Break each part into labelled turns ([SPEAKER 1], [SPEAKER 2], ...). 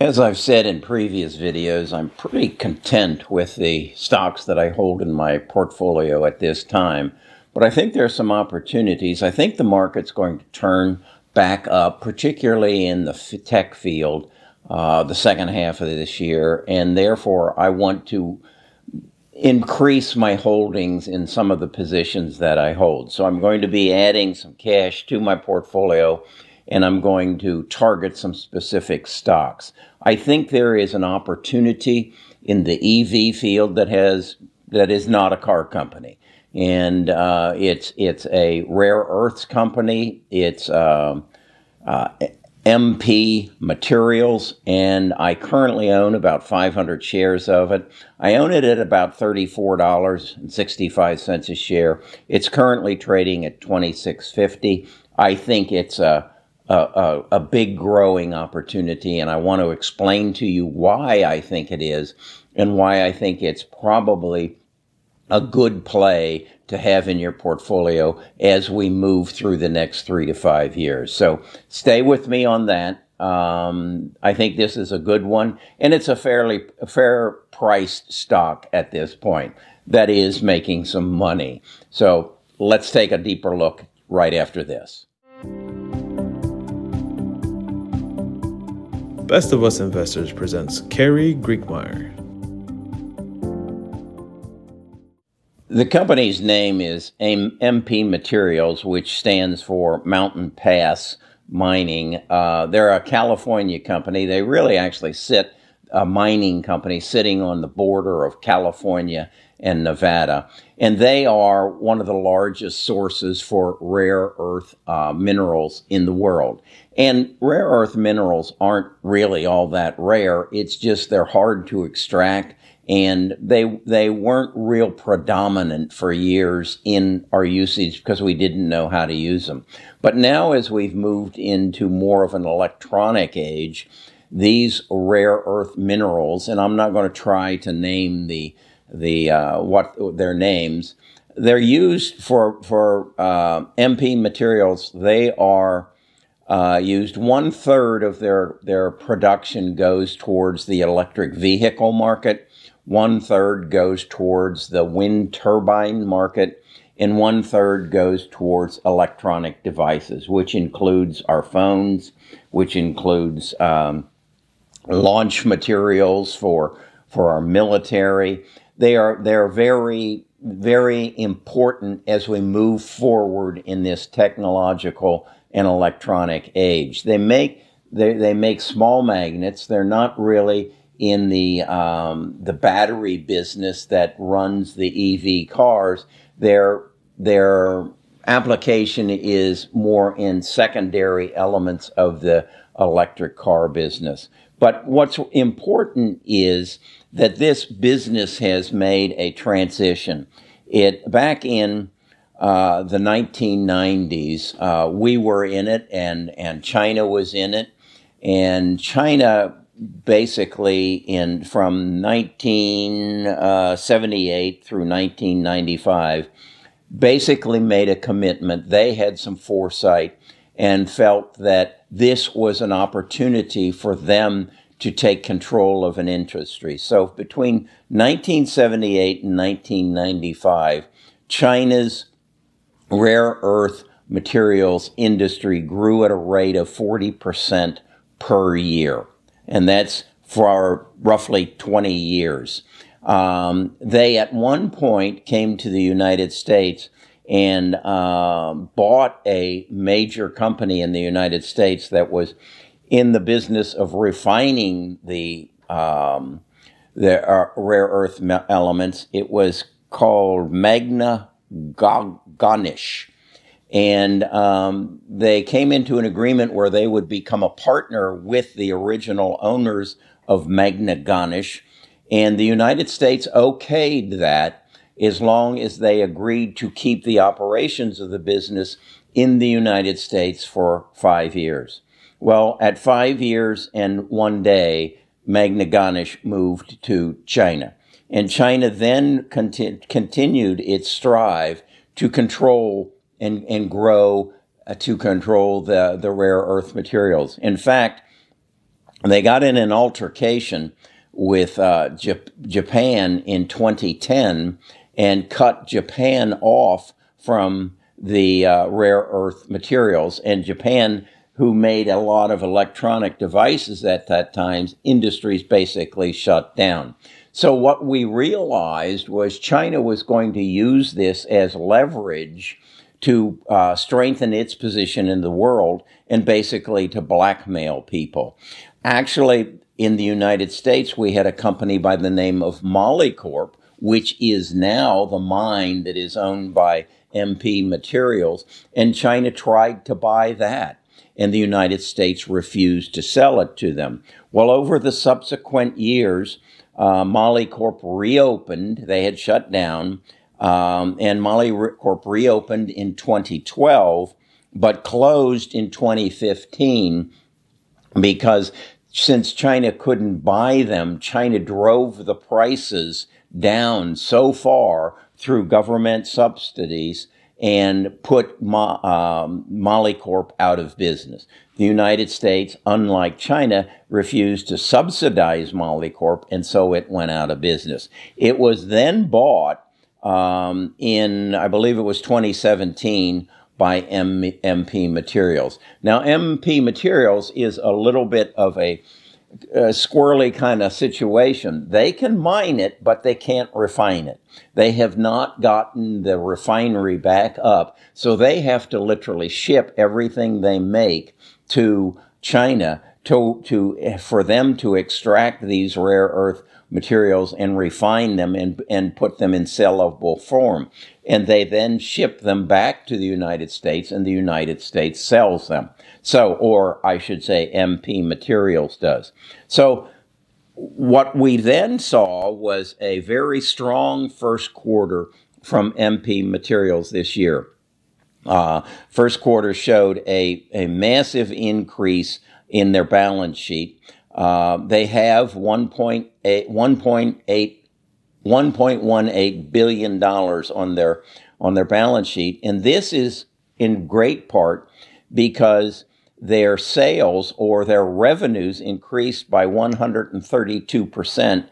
[SPEAKER 1] As I've said in previous videos, I'm pretty content with the stocks that I hold in my portfolio at this time. But I think there are some opportunities. I think the market's going to turn back up, particularly in the tech field, uh, the second half of this year. And therefore, I want to increase my holdings in some of the positions that I hold. So I'm going to be adding some cash to my portfolio and I'm going to target some specific stocks. I think there is an opportunity in the EV field that has that is not a car company, and uh, it's it's a rare earths company. It's uh, uh, MP Materials, and I currently own about 500 shares of it. I own it at about $34.65 a share. It's currently trading at 26.50. I think it's a a, a, a, big growing opportunity, and I want to explain to you why I think it is and why I think it's probably a good play to have in your portfolio as we move through the next three to five years. So stay with me on that. Um, I think this is a good one, and it's a fairly fair priced stock at this point that is making some money. So let's take a deeper look right after this.
[SPEAKER 2] Best of Us Investors presents Kerry Griegmeier.
[SPEAKER 1] The company's name is MP Materials, which stands for Mountain Pass Mining. Uh, they're a California company. They really actually sit a mining company sitting on the border of California and Nevada. And they are one of the largest sources for rare earth uh, minerals in the world. And rare earth minerals aren't really all that rare. It's just they're hard to extract and they they weren't real predominant for years in our usage because we didn't know how to use them. But now as we've moved into more of an electronic age, these rare earth minerals, and I'm not going to try to name the the uh, what their names, they're used for for uh, MP materials. They are uh, used one third of their their production goes towards the electric vehicle market one third goes towards the wind turbine market, and one third goes towards electronic devices, which includes our phones, which includes um, launch materials for for our military. They are they're very very important as we move forward in this technological and electronic age. They make they, they make small magnets. They're not really in the um, the battery business that runs the EV cars, their their application is more in secondary elements of the electric car business. But what's important is that this business has made a transition. It back in uh, the 1990s, uh, we were in it, and and China was in it, and China basically in from 1978 uh, through 1995 basically made a commitment they had some foresight and felt that this was an opportunity for them to take control of an industry so between 1978 and 1995 china's rare earth materials industry grew at a rate of 40% per year and that's for roughly 20 years. Um, they at one point came to the United States and uh, bought a major company in the United States that was in the business of refining the um, the uh, rare earth elements. It was called Magna Ganesh and um, they came into an agreement where they would become a partner with the original owners of Magnequench, and the United States okayed that as long as they agreed to keep the operations of the business in the United States for five years. Well, at five years and one day, Magnequench moved to China. And China then conti- continued its strive to control and, and grow uh, to control the, the rare earth materials. In fact, they got in an altercation with uh, Japan in 2010 and cut Japan off from the uh, rare earth materials. And Japan, who made a lot of electronic devices at that time, industries basically shut down. So what we realized was China was going to use this as leverage to uh, strengthen its position in the world and basically to blackmail people. Actually, in the United States, we had a company by the name of Molycorp, which is now the mine that is owned by MP Materials, and China tried to buy that, and the United States refused to sell it to them. Well, over the subsequent years, uh, Molycorp reopened. They had shut down, um, and Molycorp reopened in 2012, but closed in 2015 because since China couldn't buy them, China drove the prices down so far through government subsidies and put Mo, um, Molycorp out of business. The United States, unlike China, refused to subsidize Molycorp, and so it went out of business. It was then bought um, in, I believe it was 2017, by M- MP Materials. Now, MP Materials is a little bit of a, a squirrely kind of situation. They can mine it, but they can't refine it. They have not gotten the refinery back up, so they have to literally ship everything they make to China to, to, for them to extract these rare earth materials and refine them and, and put them in sellable form. And they then ship them back to the United States and the United States sells them. So, or I should say MP Materials does. So, what we then saw was a very strong first quarter from MP Materials this year. Uh, first quarter showed a, a massive increase in their balance sheet. Uh, they have 1.8, 1.8 1.18 billion dollars on their on their balance sheet, and this is in great part because their sales or their revenues increased by 132 percent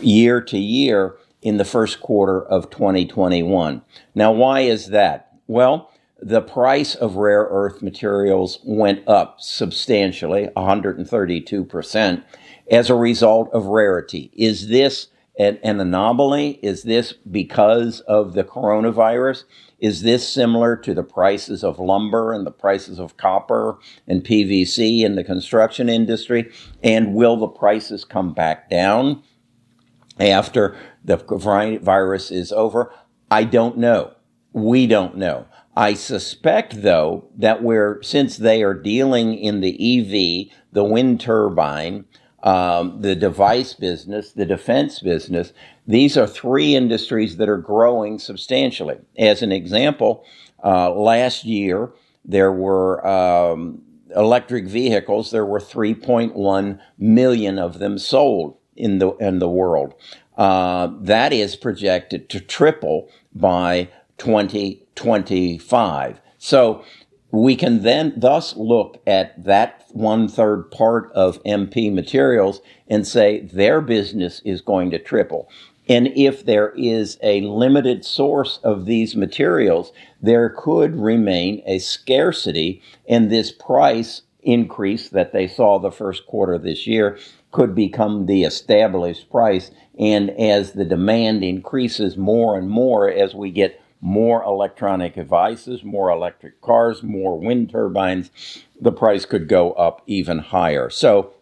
[SPEAKER 1] year to year in the first quarter of 2021. Now, why is that? Well, the price of rare earth materials went up substantially, 132%, as a result of rarity. Is this an, an, anomaly? Is this because of the coronavirus? Is this similar to the prices of lumber and the prices of copper and PVC in the construction industry? And will the prices come back down after the virus is over? I don't know. We don't know. I suspect, though, that we're, since they are dealing in the EV, the wind turbine, um, the device business, the defense business, these are three industries that are growing substantially. As an example, uh, last year there were um, electric vehicles. There were 3.1 million of them sold in the in the world. Uh, that is projected to triple by 2025. So we can then thus look at that one third part of MP materials and say their business is going to triple. And if there is a limited source of these materials, there could remain a scarcity, and this price increase that they saw the first quarter this year could become the established price. And as the demand increases more and more as we get more electronic devices, more electric cars, more wind turbines, the price could go up even higher. So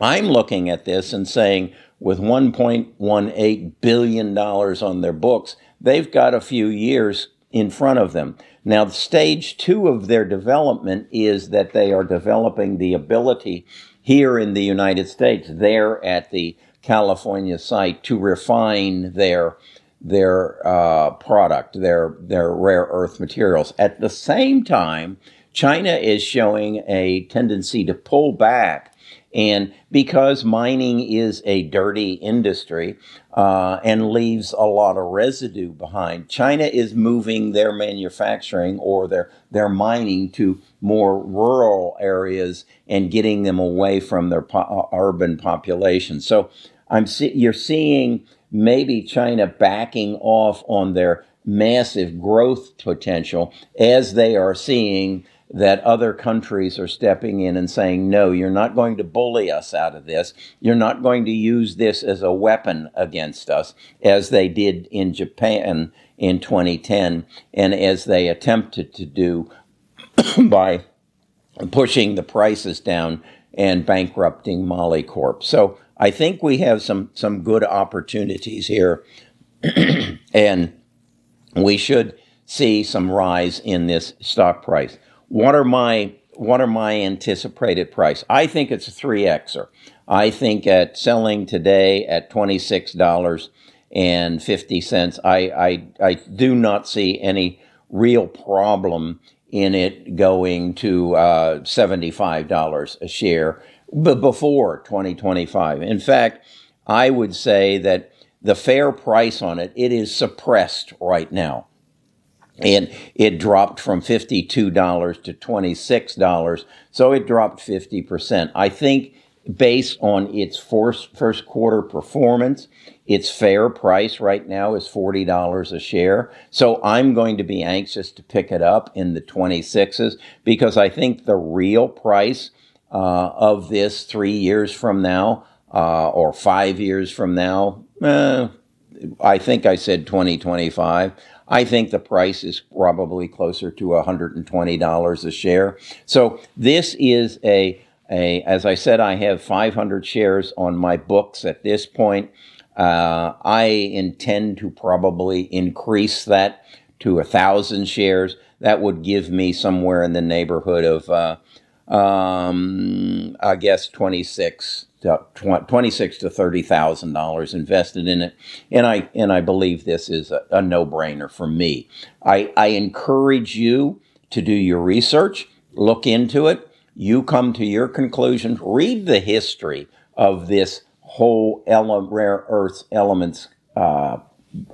[SPEAKER 1] I'm looking at this and saying, with $1.18 billion on their books, they've got a few years in front of them. Now, stage two of their development is that they are developing the ability here in the United States, there at the California site, to refine their their uh, product, their their rare earth materials. At the same time, China is showing a tendency to pull back And because mining is a dirty industry uh, and leaves a lot of residue behind, China is moving their manufacturing or their, their mining to more rural areas and getting them away from their po- uh, urban population. So I'm see- you're seeing maybe China backing off on their massive growth potential as they are seeing that other countries are stepping in and saying, no, you're not going to bully us out of this. You're not going to use this as a weapon against us, as they did in Japan in 2010, and as they attempted to do by pushing the prices down and bankrupting Molycorp. So I think we have some, some good opportunities here, and we should see some rise in this stock price. What are my what are my anticipated price? I think it's a three xer. I think at selling today at twenty six dollars and fifty cents, I, I I do not see any real problem in it going to uh, seventy five dollars a share b- before twenty twenty five. In fact, I would say that the fair price on it it is suppressed right now. And it dropped from $52 to $26 so it dropped 50% i think based on its first, first quarter performance its fair price right now is $40 a share. So i'm going to be anxious to pick it up in the 26s because i think the real price uh, of this three years from now uh, or five years from now uh, i think i said 2025 I think the price is probably closer to $120 a share. So this is a, a as I said, I have 500 shares on my books at this point. Uh, I intend to probably increase that to a thousand shares. That would give me somewhere in the neighborhood of, uh, um, I guess, 26 to, twenty-six to thirty thousand dollars invested in it, and I and I believe this is a, a no-brainer for me. I, I encourage you to do your research, look into it. You come to your conclusions. Read the history of this whole ele- rare earth elements uh,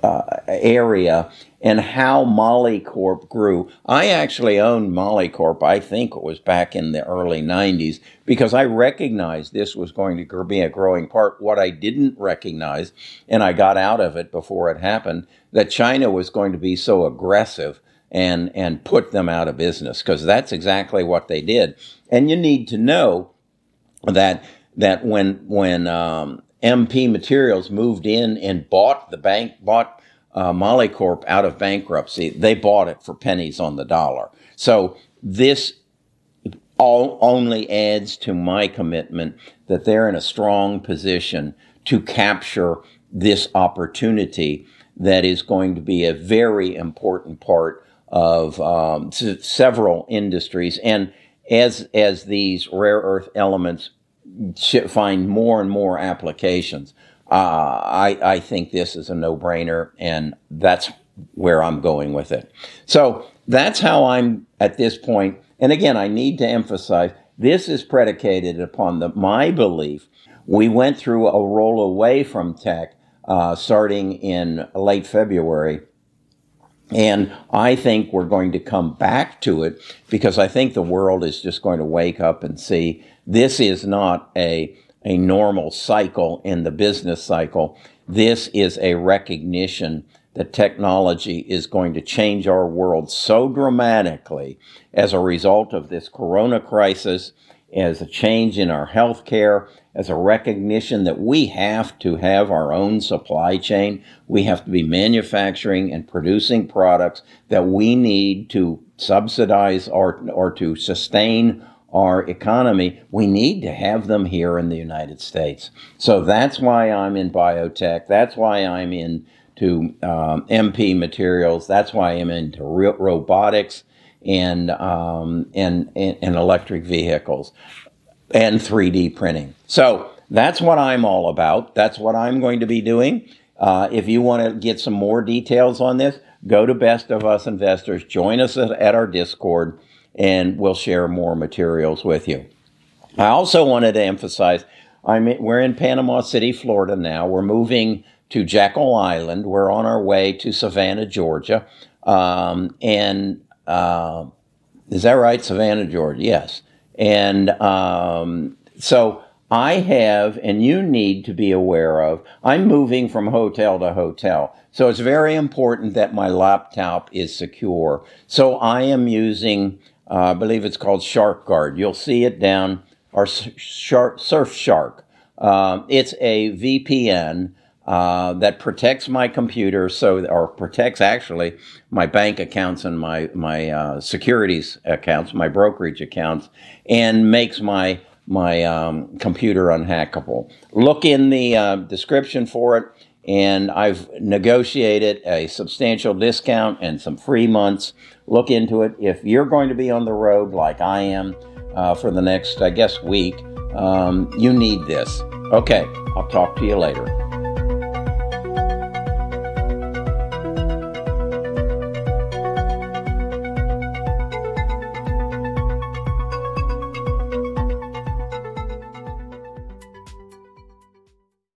[SPEAKER 1] uh, area and how Molycorp grew. I actually owned Molycorp, I think it was back in the early 90s, because I recognized this was going to be a growing part. What I didn't recognize, and I got out of it before it happened, that China was going to be so aggressive and, and put them out of business, because that's exactly what they did. And you need to know that that when when um, MP Materials moved in and bought the bank, bought uh, Molycorp out of bankruptcy. They bought it for pennies on the dollar. So this all only adds to my commitment that they're in a strong position to capture this opportunity that is going to be a very important part of um, several industries. And as as these rare earth elements find more and more applications. Uh, I, I think this is a no brainer, and that's where I'm going with it. So that's how I'm at this point. And again, I need to emphasize this is predicated upon the, my belief. We went through a roll away from tech uh, starting in late February. And I think we're going to come back to it because I think the world is just going to wake up and see this is not a, a normal cycle in the business cycle. This is a recognition that technology is going to change our world so dramatically as a result of this corona crisis, as a change in our healthcare, as a recognition that we have to have our own supply chain. We have to be manufacturing and producing products that we need to subsidize or, or to sustain our economy, we need to have them here in the United States. So that's why I'm in biotech. That's why I'm into um, MP materials. That's why I'm into ro- robotics and, um, and, and, and electric vehicles and 3D printing. So that's what I'm all about. That's what I'm going to be doing. Uh, if you want to get some more details on this, go to Best of Us Investors. Join us at, our Discord and we'll share more materials with you. I also wanted to emphasize I'm we're in Panama City, Florida now. We're moving to Jekyll Island. We're on our way to Savannah, Georgia. Um, and uh, is that right? Savannah, Georgia. Yes. And um, so I have, and you need to be aware of, I'm moving from hotel to hotel. So it's very important that my laptop is secure. So I am using, uh, I believe it's called Shark Guard. You'll see it down, or Surf Shark. Um, it's a VPN uh, that protects my computer, so or protects actually my bank accounts and my my uh, securities accounts, my brokerage accounts, and makes my my um, computer unhackable. Look in the uh, description for it, and I've negotiated a substantial discount and some free months. Look into it. If you're going to be on the road like I am uh, for the next, I guess, week, um, you need this. Okay, I'll talk to you later.